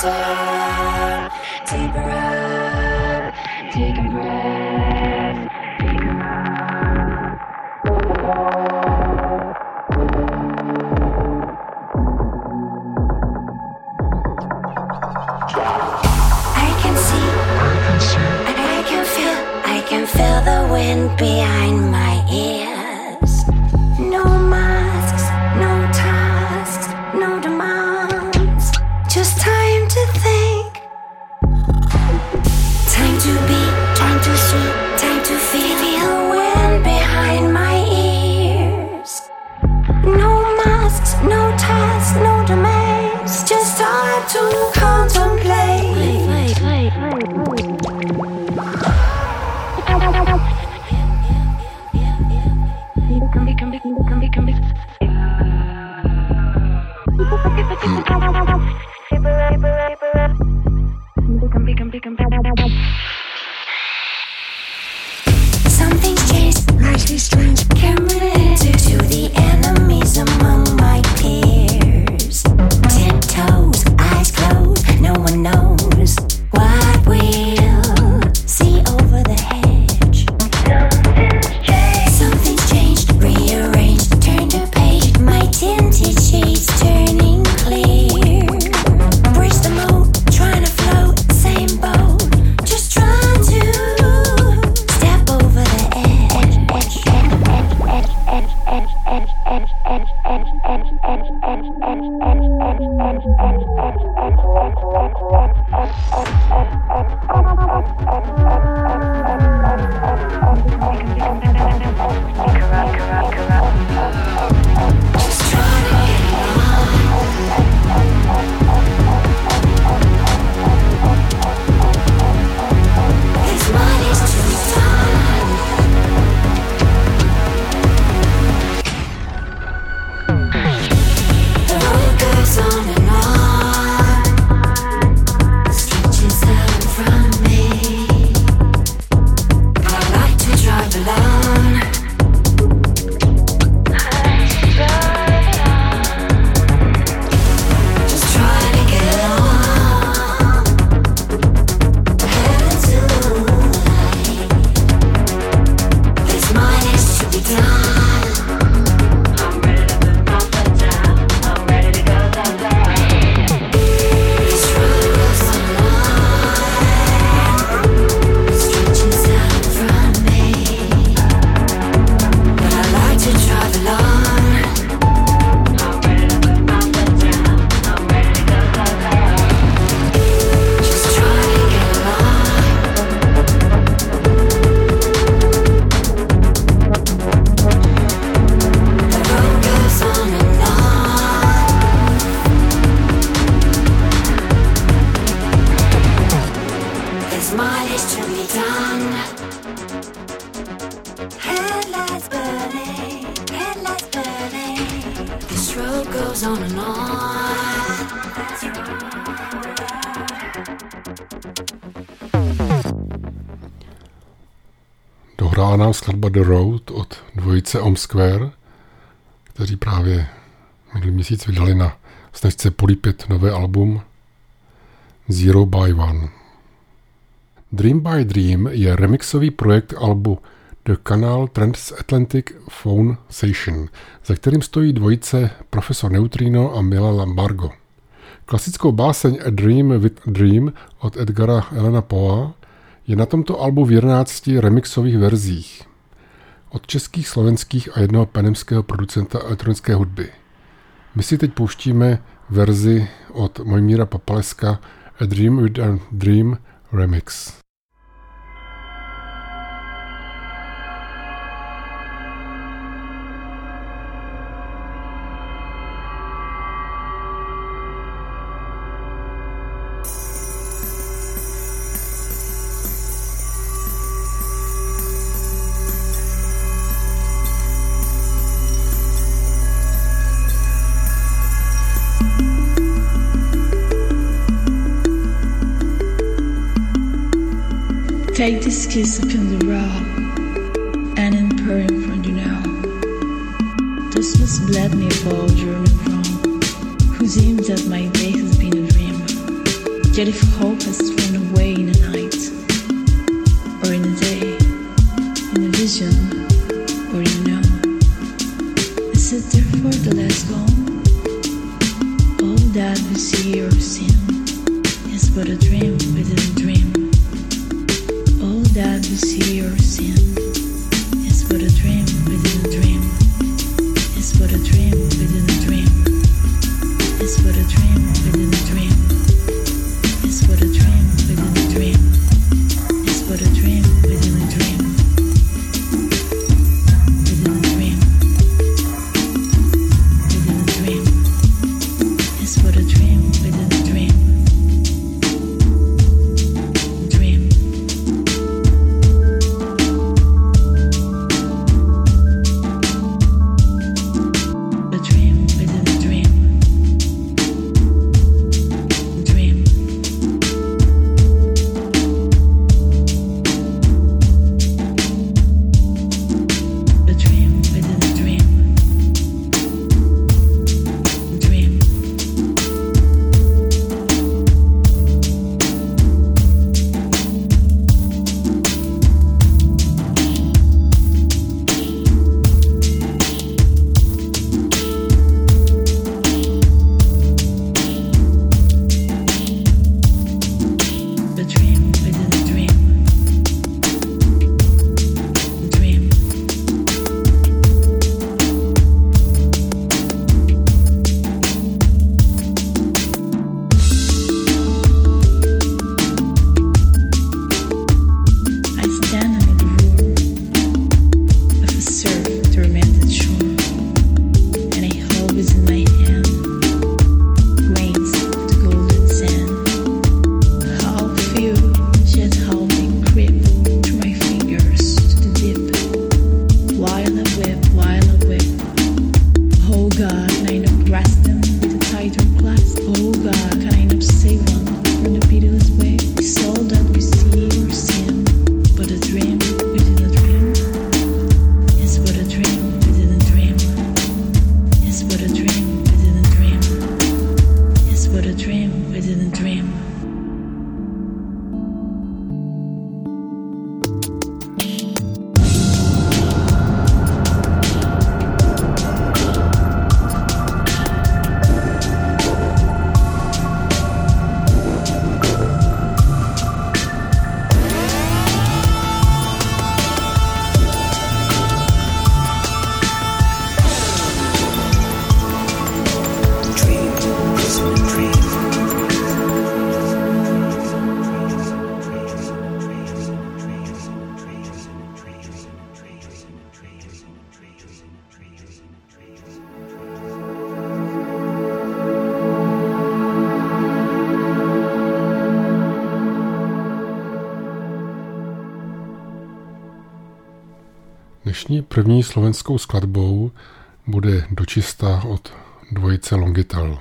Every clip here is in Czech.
day. Dohrála nám skladba The Road od dvojice Om Square, kteří právě minulý měsíc vydali na snažce polípit nové album Zero by One. Dream by Dream je remixový projekt albu The Canal Transatlantic Phone Station, za kterým stojí dvojice Profesor Neutrino a Mila Lambargo. Klasickou báseň A Dream with a Dream od Edgara Elena Poa je na tomto albu v 11 remixových verzích od českých, slovenských a jednoho panemského producenta elektronické hudby. My si teď pouštíme verzi od Mojmíra Papaleska A Dream with a Dream Remix. Kiss upon the rock, and in purring from you now. This must let me fall journey from, who seems that my day has been a dream. Yet if hope has thrown away in the night, or in the day, in a vision, or in a know, is it therefore the last gone? All that we see or is but a dream within a dream. That we see or sin is but a dream within a dream. But a dream within a dream. But a dream první slovenskou skladbou bude dočista od dvojice Longitel.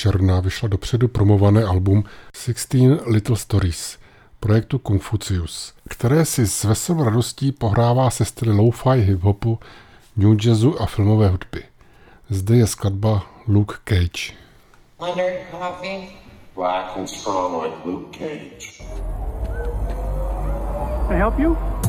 Června vyšla dopředu promované album 16 Little Stories projektu Confucius, které si s veselou radostí pohrává se styly lo-fi hip-hopu, new jazzu a filmové hudby. Zde je skladba Luke Cage. Leonard Coffee? Black and strong like Luke Cage. Can I help you?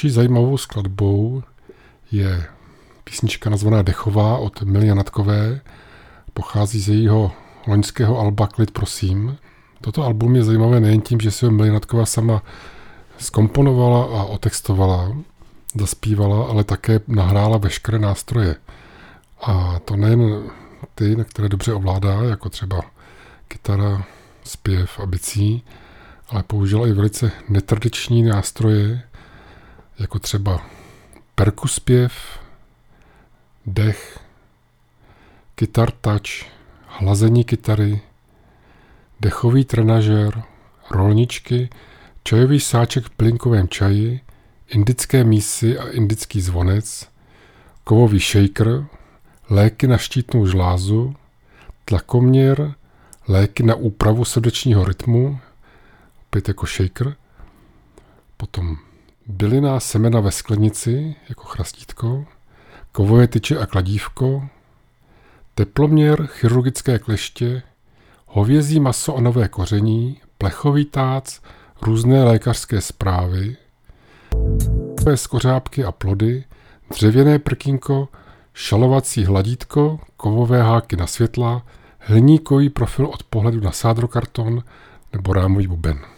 Další zajímavou skladbou je písnička nazvaná Dechová od Mily Janatkové. Pochází z jejího loňského alba Klid prosím. Toto album je zajímavé nejen tím, že si ho Mily Janatková sama skomponovala a otextovala, zaspívala, ale také nahrála veškeré nástroje. A to nejen ty, na které dobře ovládá, jako třeba kytara, zpěv a bicí, ale použila i velice netradiční nástroje, jako třeba perkuspěv, dech, kytar touch, hlazení kytary, dechový trenažér, rolničky, čajový sáček v plinkovém čaji, indické mísy a indický zvonec, kovový shaker, léky na štítnou žlázu, tlakoměr, léky na úpravu srdečního rytmu, opět jako shaker, potom byliná semena ve sklenici, jako chrastítko, kovové tyče a kladívko, teploměr, chirurgické kleště, hovězí maso a nové koření, plechový tác, různé lékařské zprávy, skořápky a plody, dřevěné prkínko, šalovací hladítko, kovové háky na světla, hliníkový profil od pohledu na sádrokarton nebo rámový buben.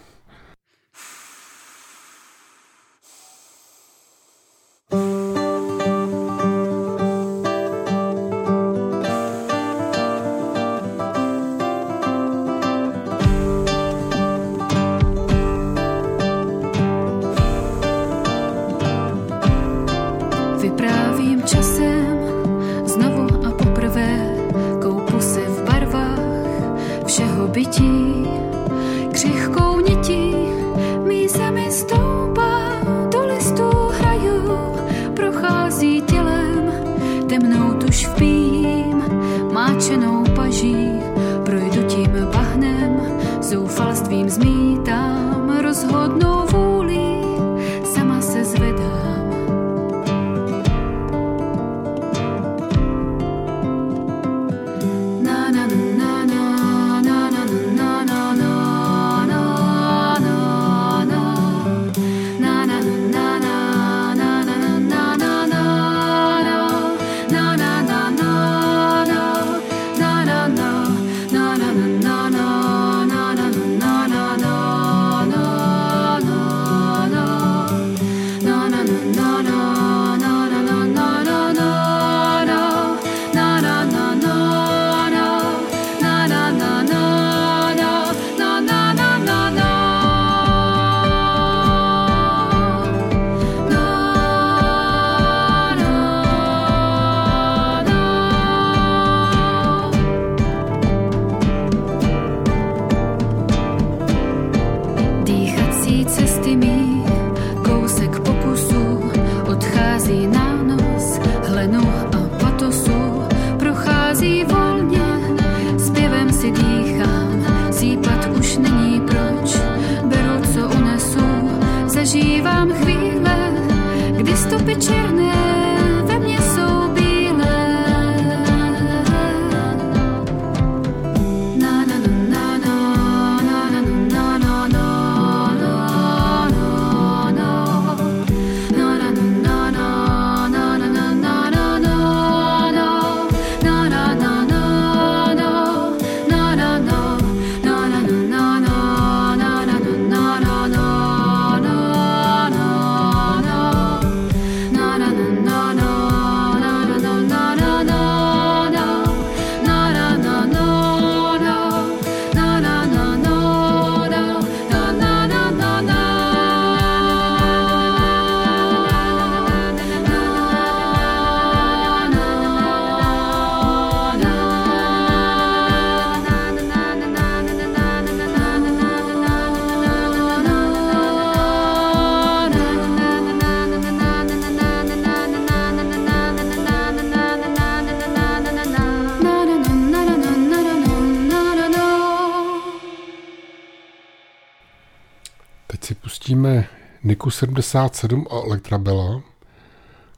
Niku 77 a Electrabella,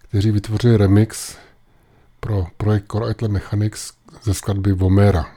kteří vytvořili remix pro projekt Core Mechanics ze skladby Vomera.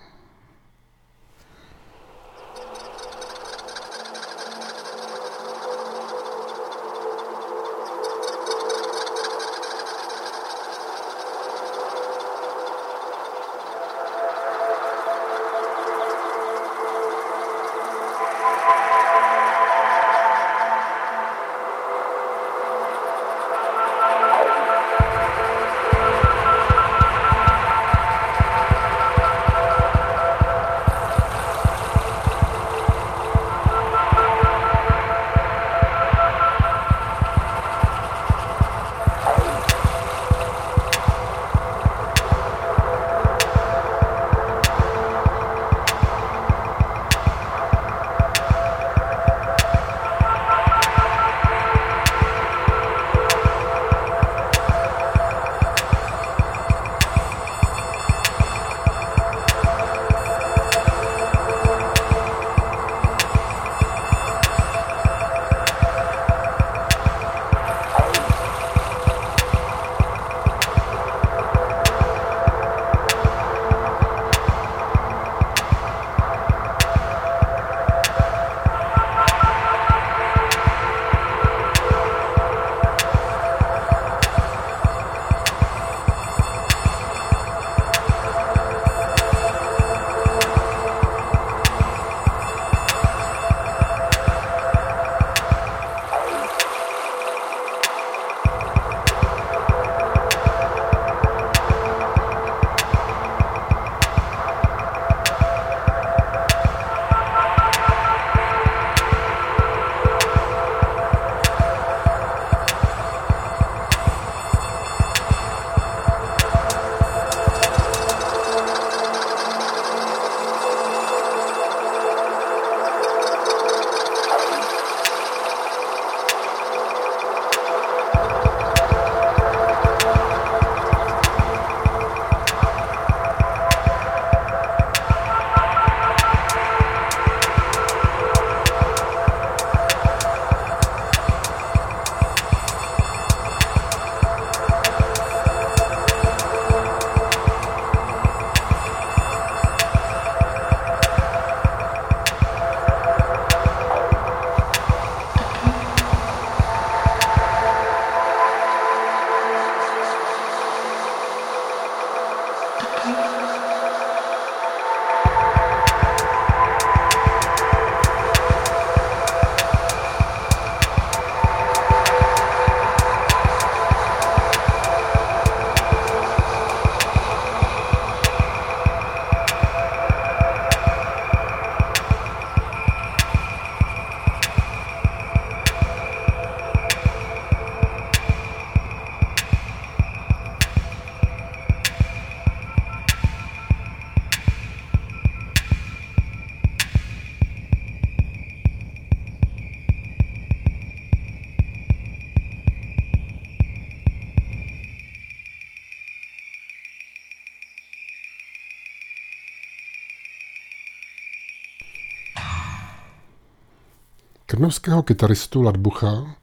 Trnovského kytaristu Ladbucha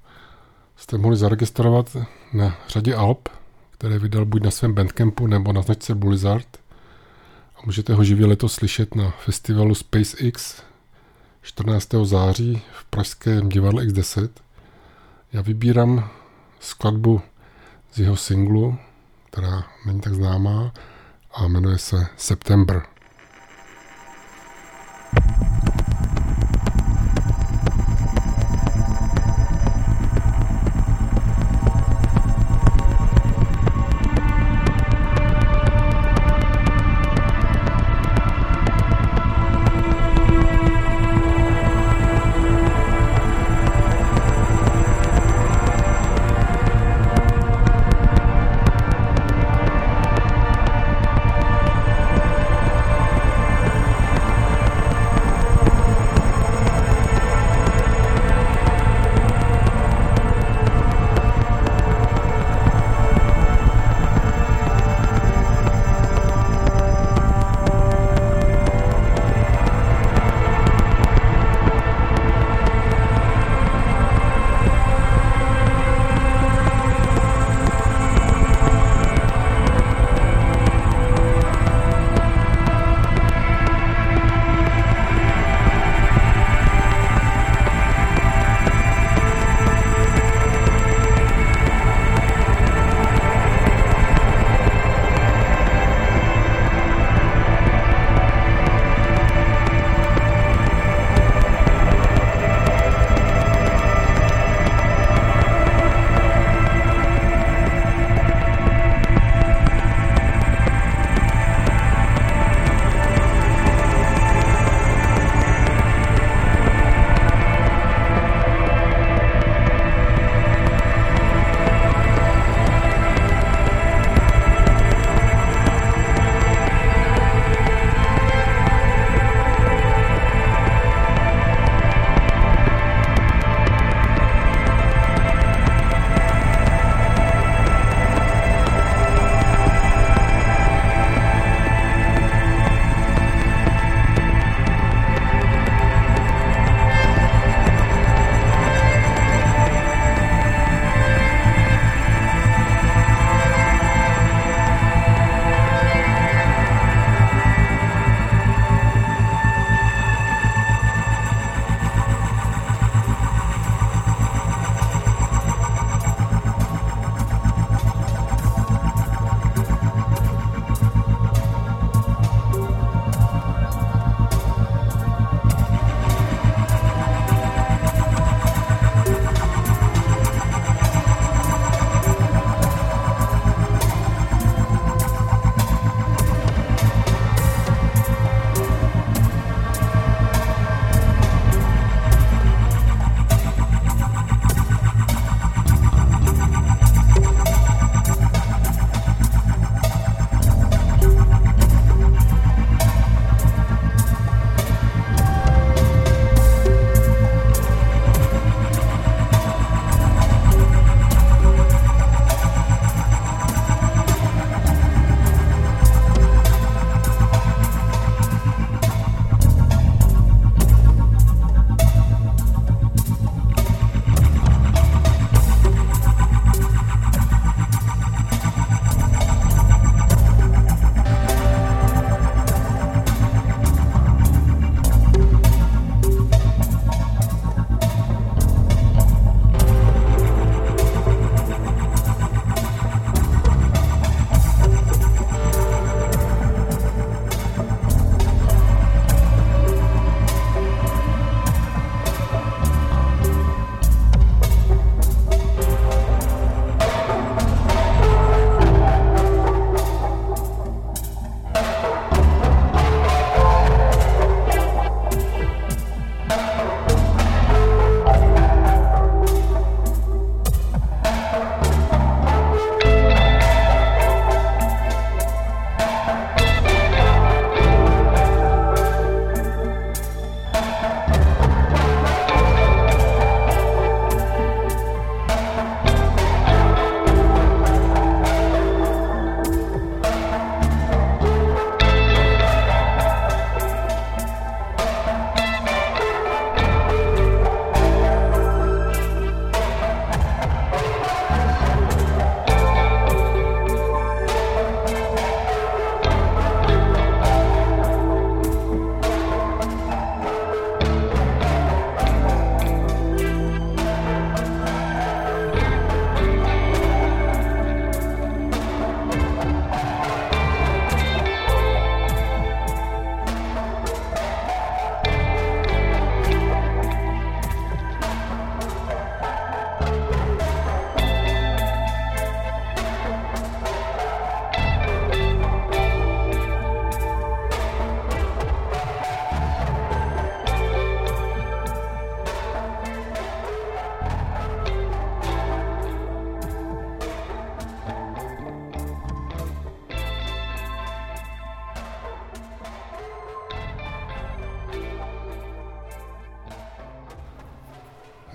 jste mohli zaregistrovat na řadě Alp, které vydal buď na svém bandcampu nebo na značce Blizzard. A můžete ho živě letos slyšet na festivalu SpaceX 14. září v pražském divadle X10. Já vybírám skladbu z jeho singlu, která není tak známá a jmenuje se September.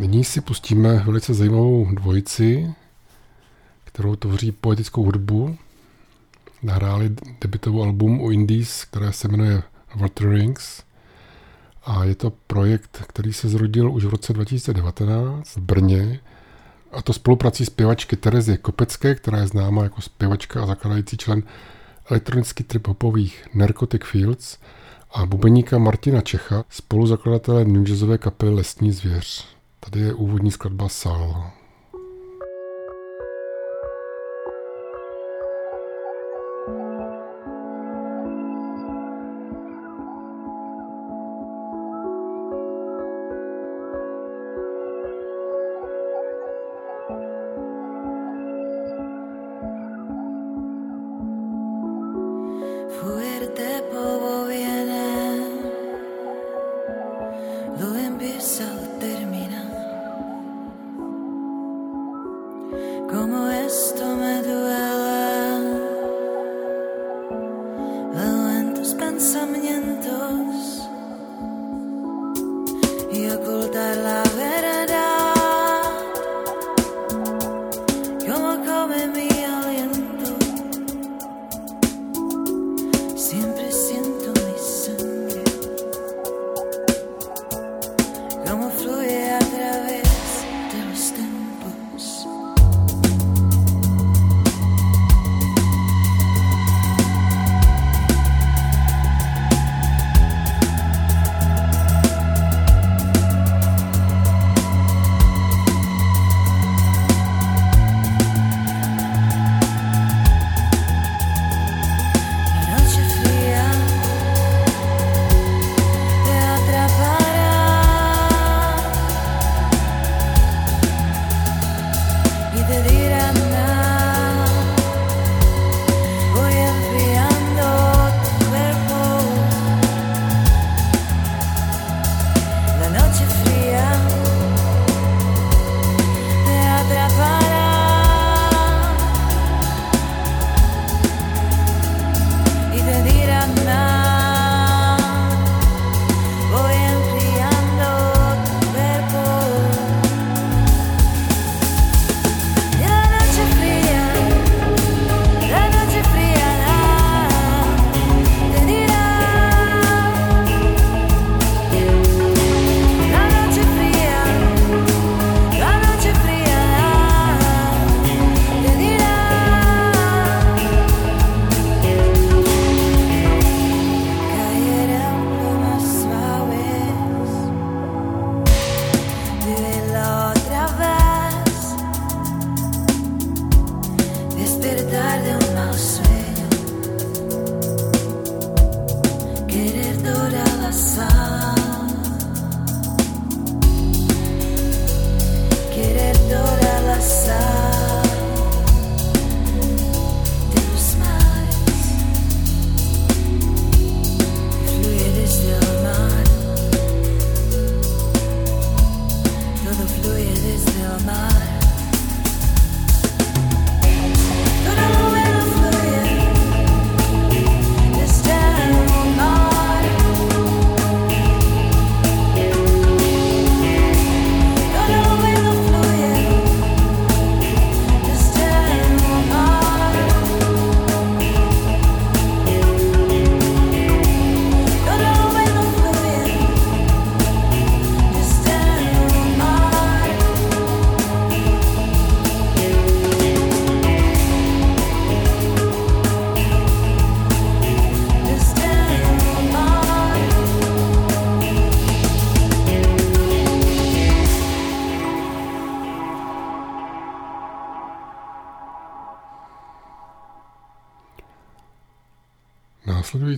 Nyní si pustíme velice zajímavou dvojici, kterou tvoří poetickou hudbu. Nahráli debitovou album u Indies, které se jmenuje Water Rings. A je to projekt, který se zrodil už v roce 2019 v Brně. A to spoluprací zpěvačky Terezy Kopecké, která je známá jako zpěvačka a zakladající člen elektronicky trip-hopových Narcotic Fields a bubeníka Martina Čecha, spoluzakladatele new jazzové kapely Lesní zvěř. Tady je úvodní skladba Sal.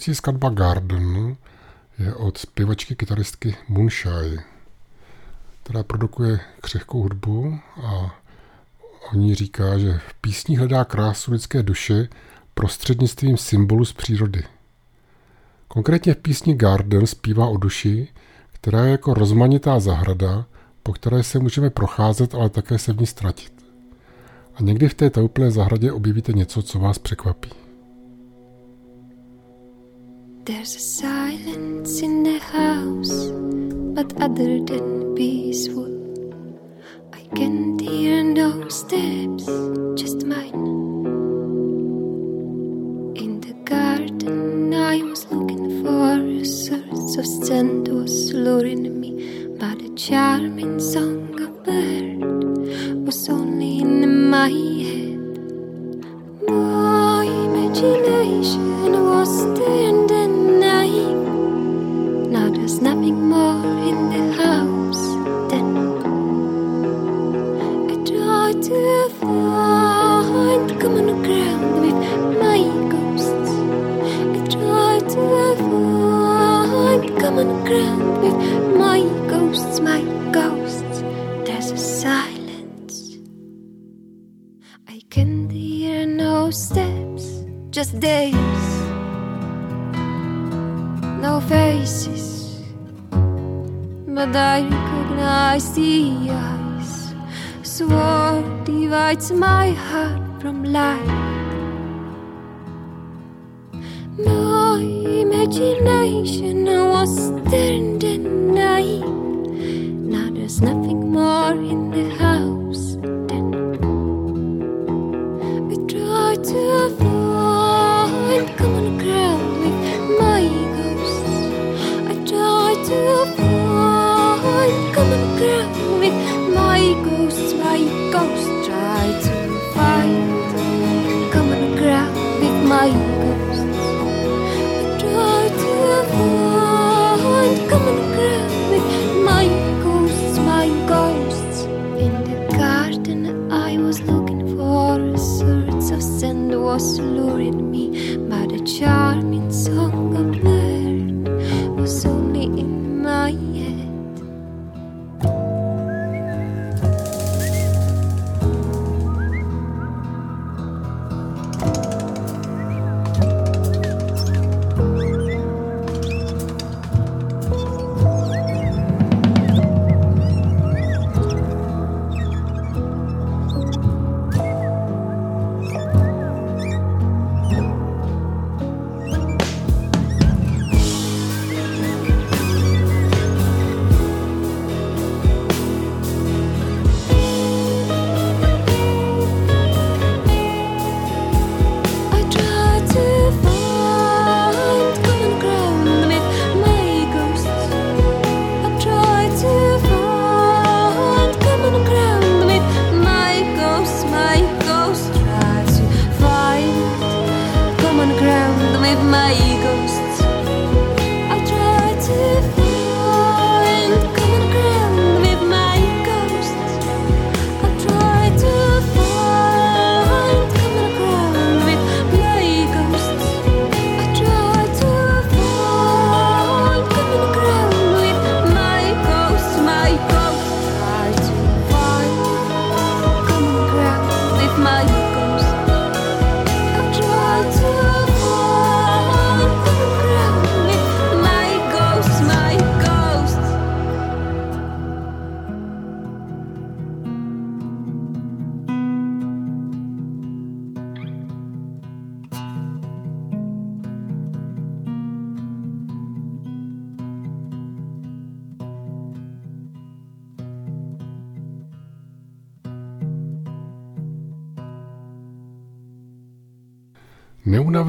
Následující skladba Garden je od zpěvačky kytaristky Moonshine, která produkuje křehkou hudbu a o ní říká, že v písni hledá krásu lidské duše prostřednictvím symbolu z přírody. Konkrétně v písni Garden zpívá o duši, která je jako rozmanitá zahrada, po které se můžeme procházet, ale také se v ní ztratit. A někdy v té tauplé zahradě objevíte něco, co vás překvapí. There's a silence in the house, but other than peaceful. I can't hear no steps, just mine. In the garden, I was looking for a source of scent was luring me, but a charming song of bird was only in my head. My imagination was standing.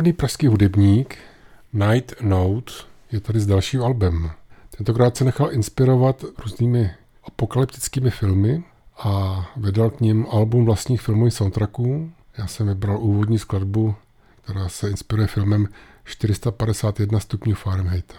Slavný pražský hudebník Night Note je tady s dalším albem. Tentokrát se nechal inspirovat různými apokalyptickými filmy a vydal k ním album vlastních filmových soundtracků. Já jsem vybral úvodní skladbu, která se inspiruje filmem 451 stupňů Fahrenheita.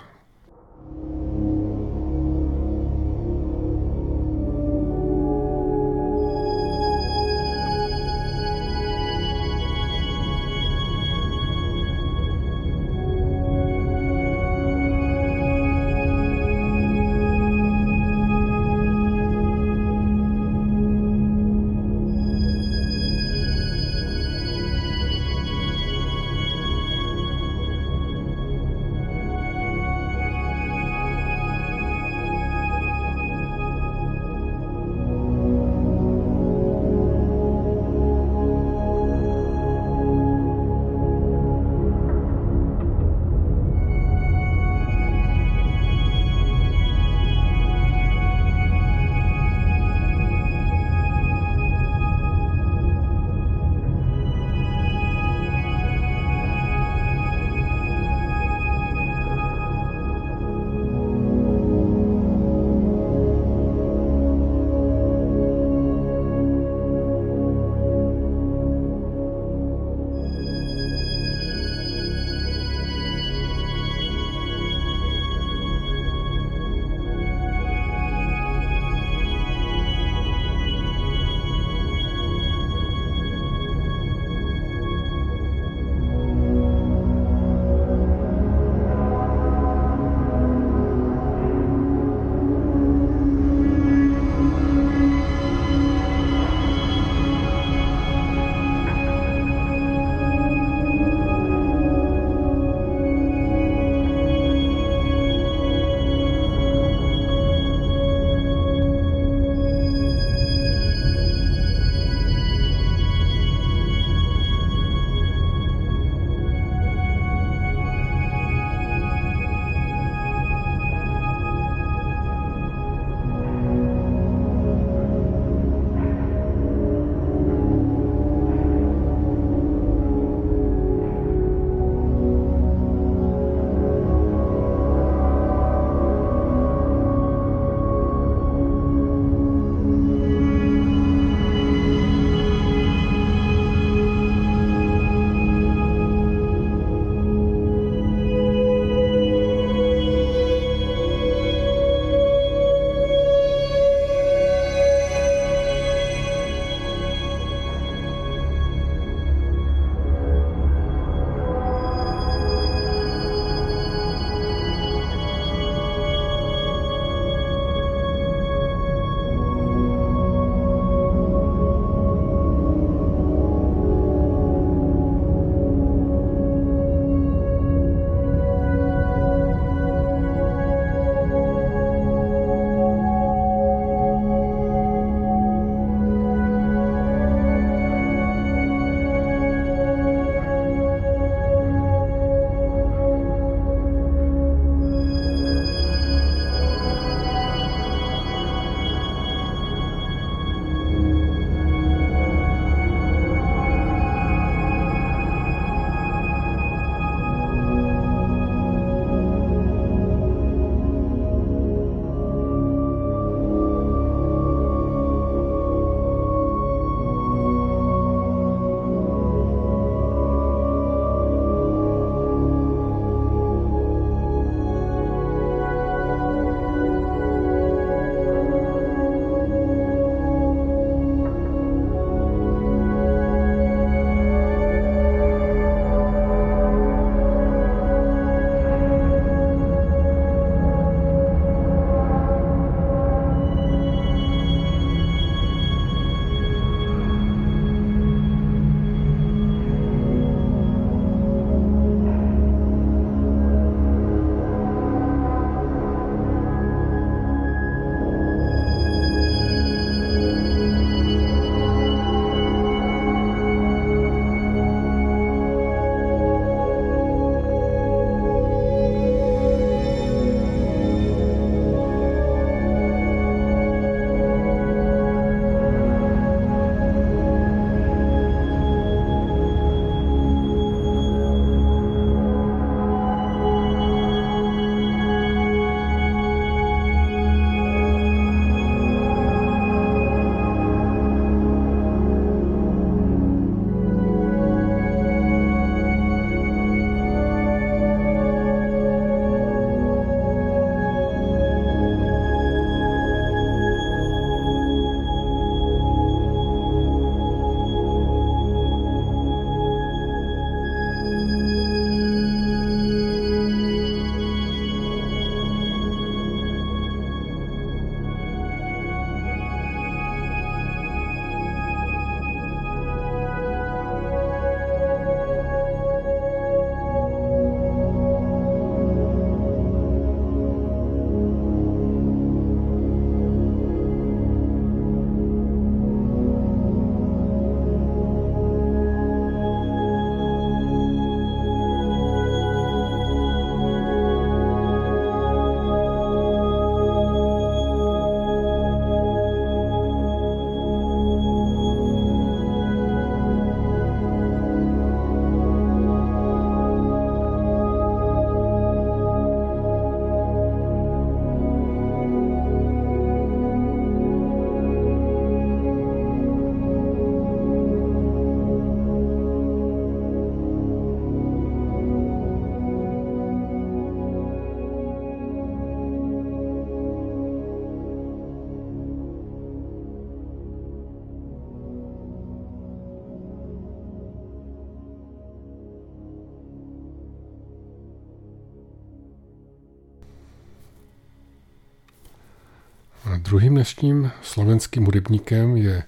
Druhým dnešním slovenským hudebníkem je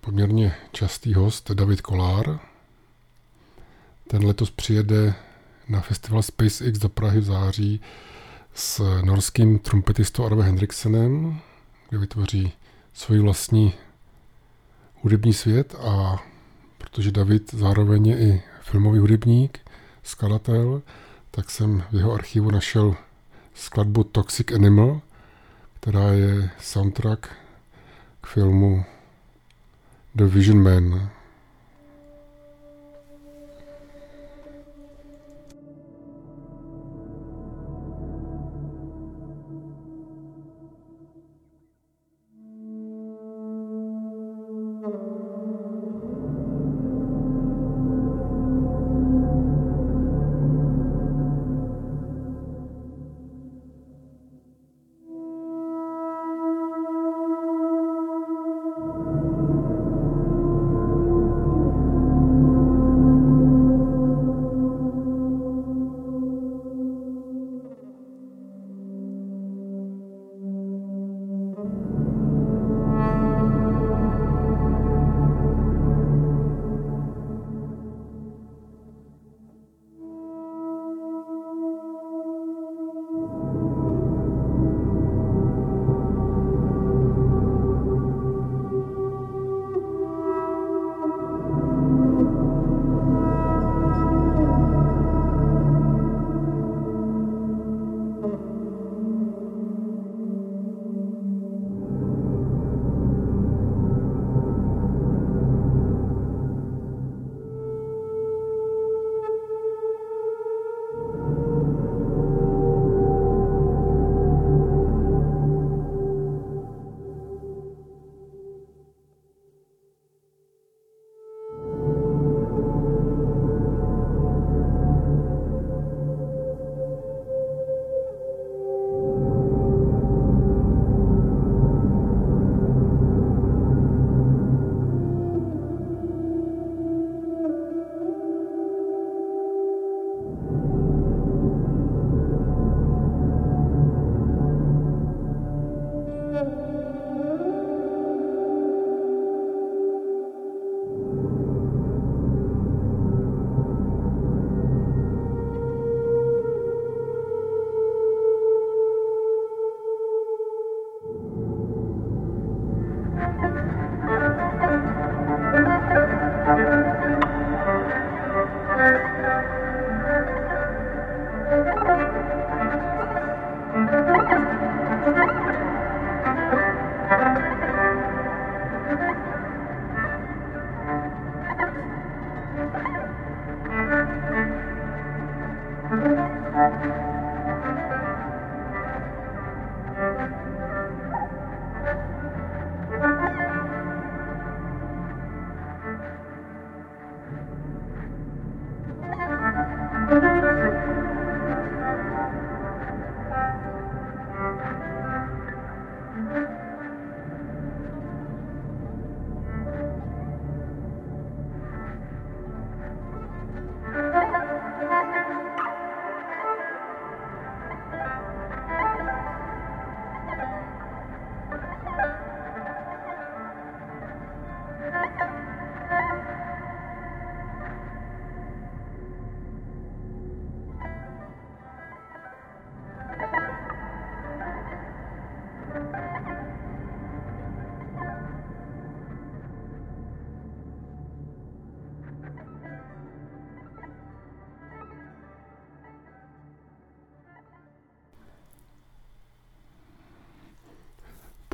poměrně častý host David Kolár. Ten letos přijede na festival SpaceX do Prahy v září s norským trumpetistou Arve Hendriksenem, kde vytvoří svůj vlastní hudební svět a protože David zároveň je i filmový hudebník, skladatel, tak jsem v jeho archivu našel skladbu Toxic Animal, která je soundtrack k filmu The Vision Man.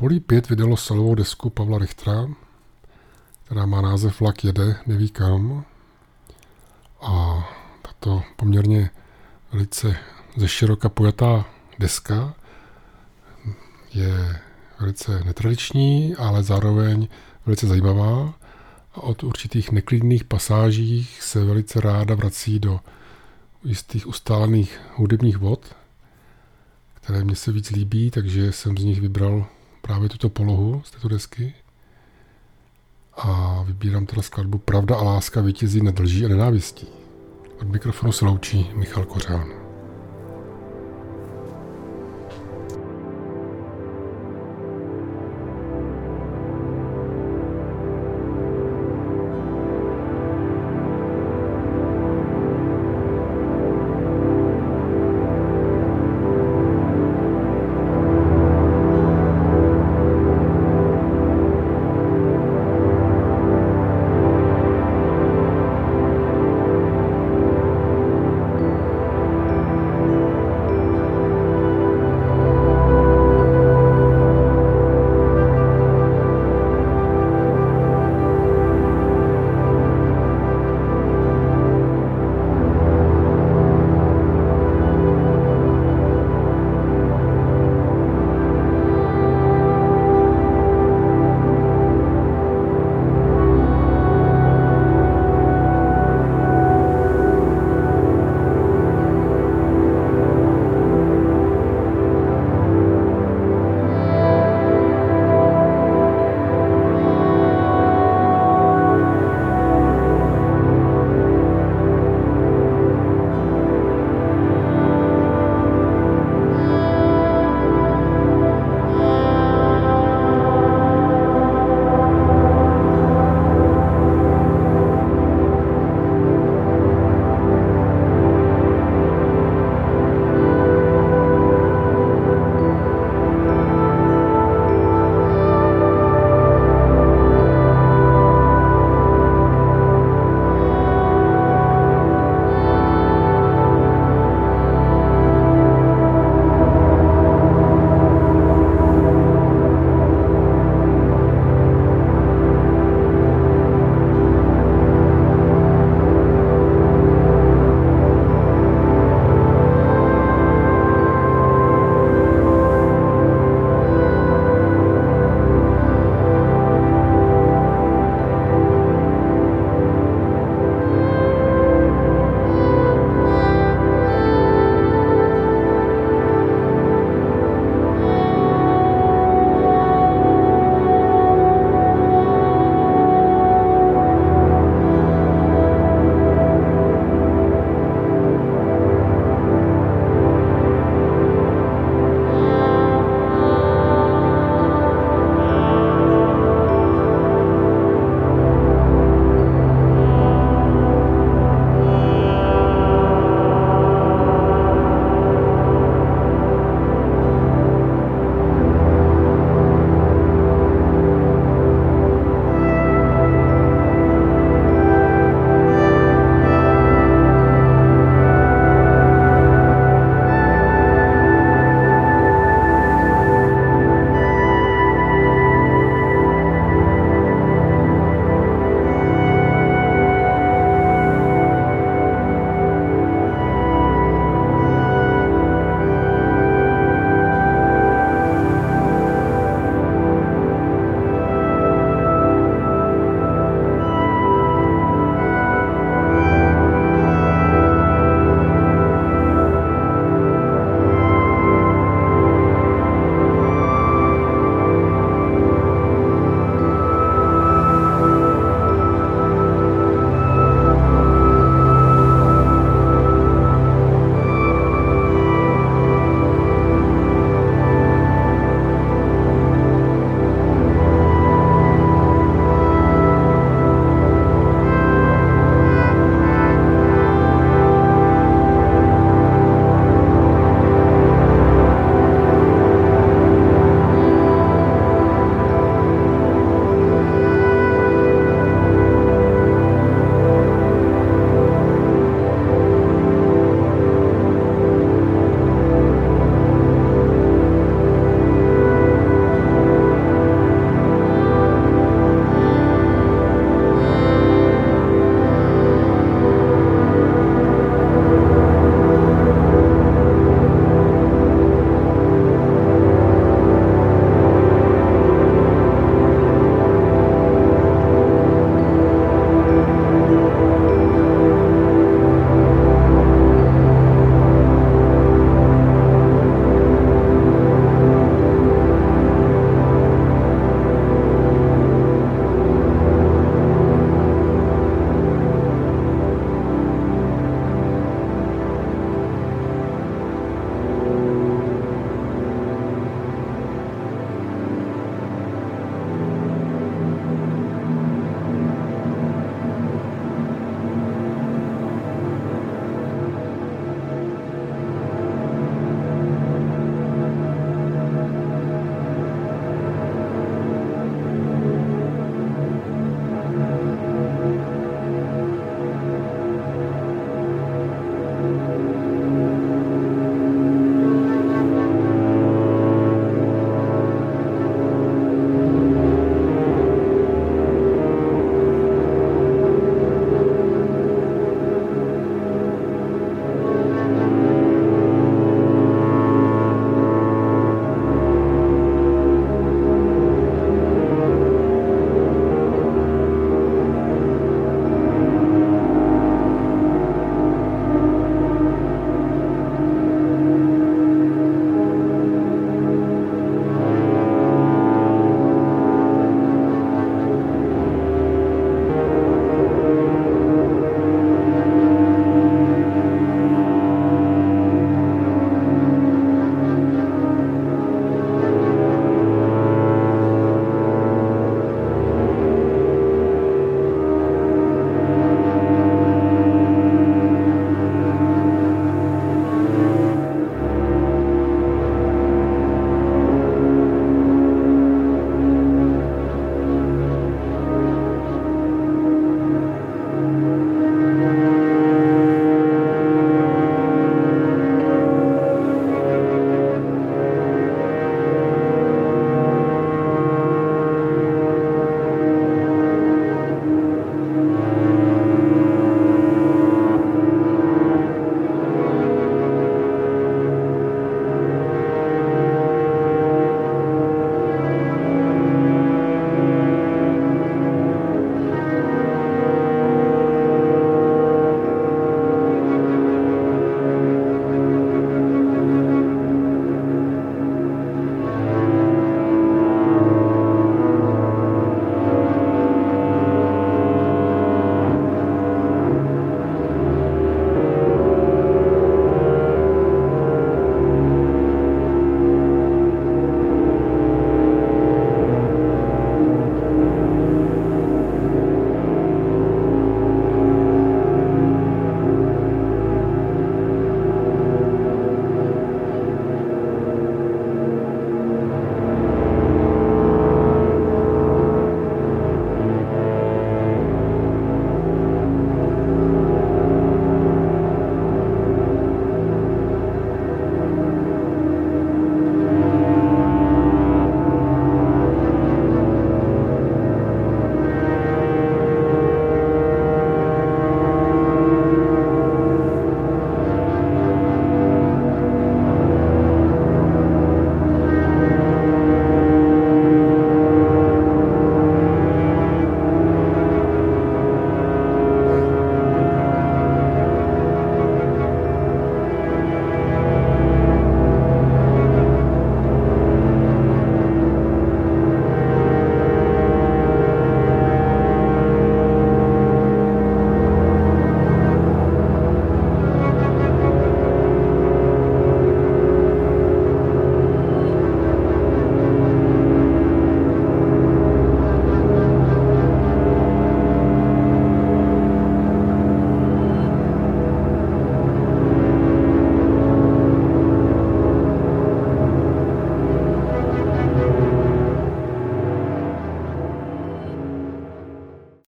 Polí 5 vydalo solovou desku Pavla Richtera, která má název Vlak jede, neví kam. A tato poměrně velice ze široka pojatá deska je velice netradiční, ale zároveň velice zajímavá. A od určitých neklidných pasážích se velice ráda vrací do jistých ustálených hudebních vod, které mě se víc líbí, takže jsem z nich vybral právě tuto polohu z této desky. A vybírám teda skladbu Pravda a láska vítězí nad lží a nenávistí. Od mikrofonu se loučí Michal Kořán.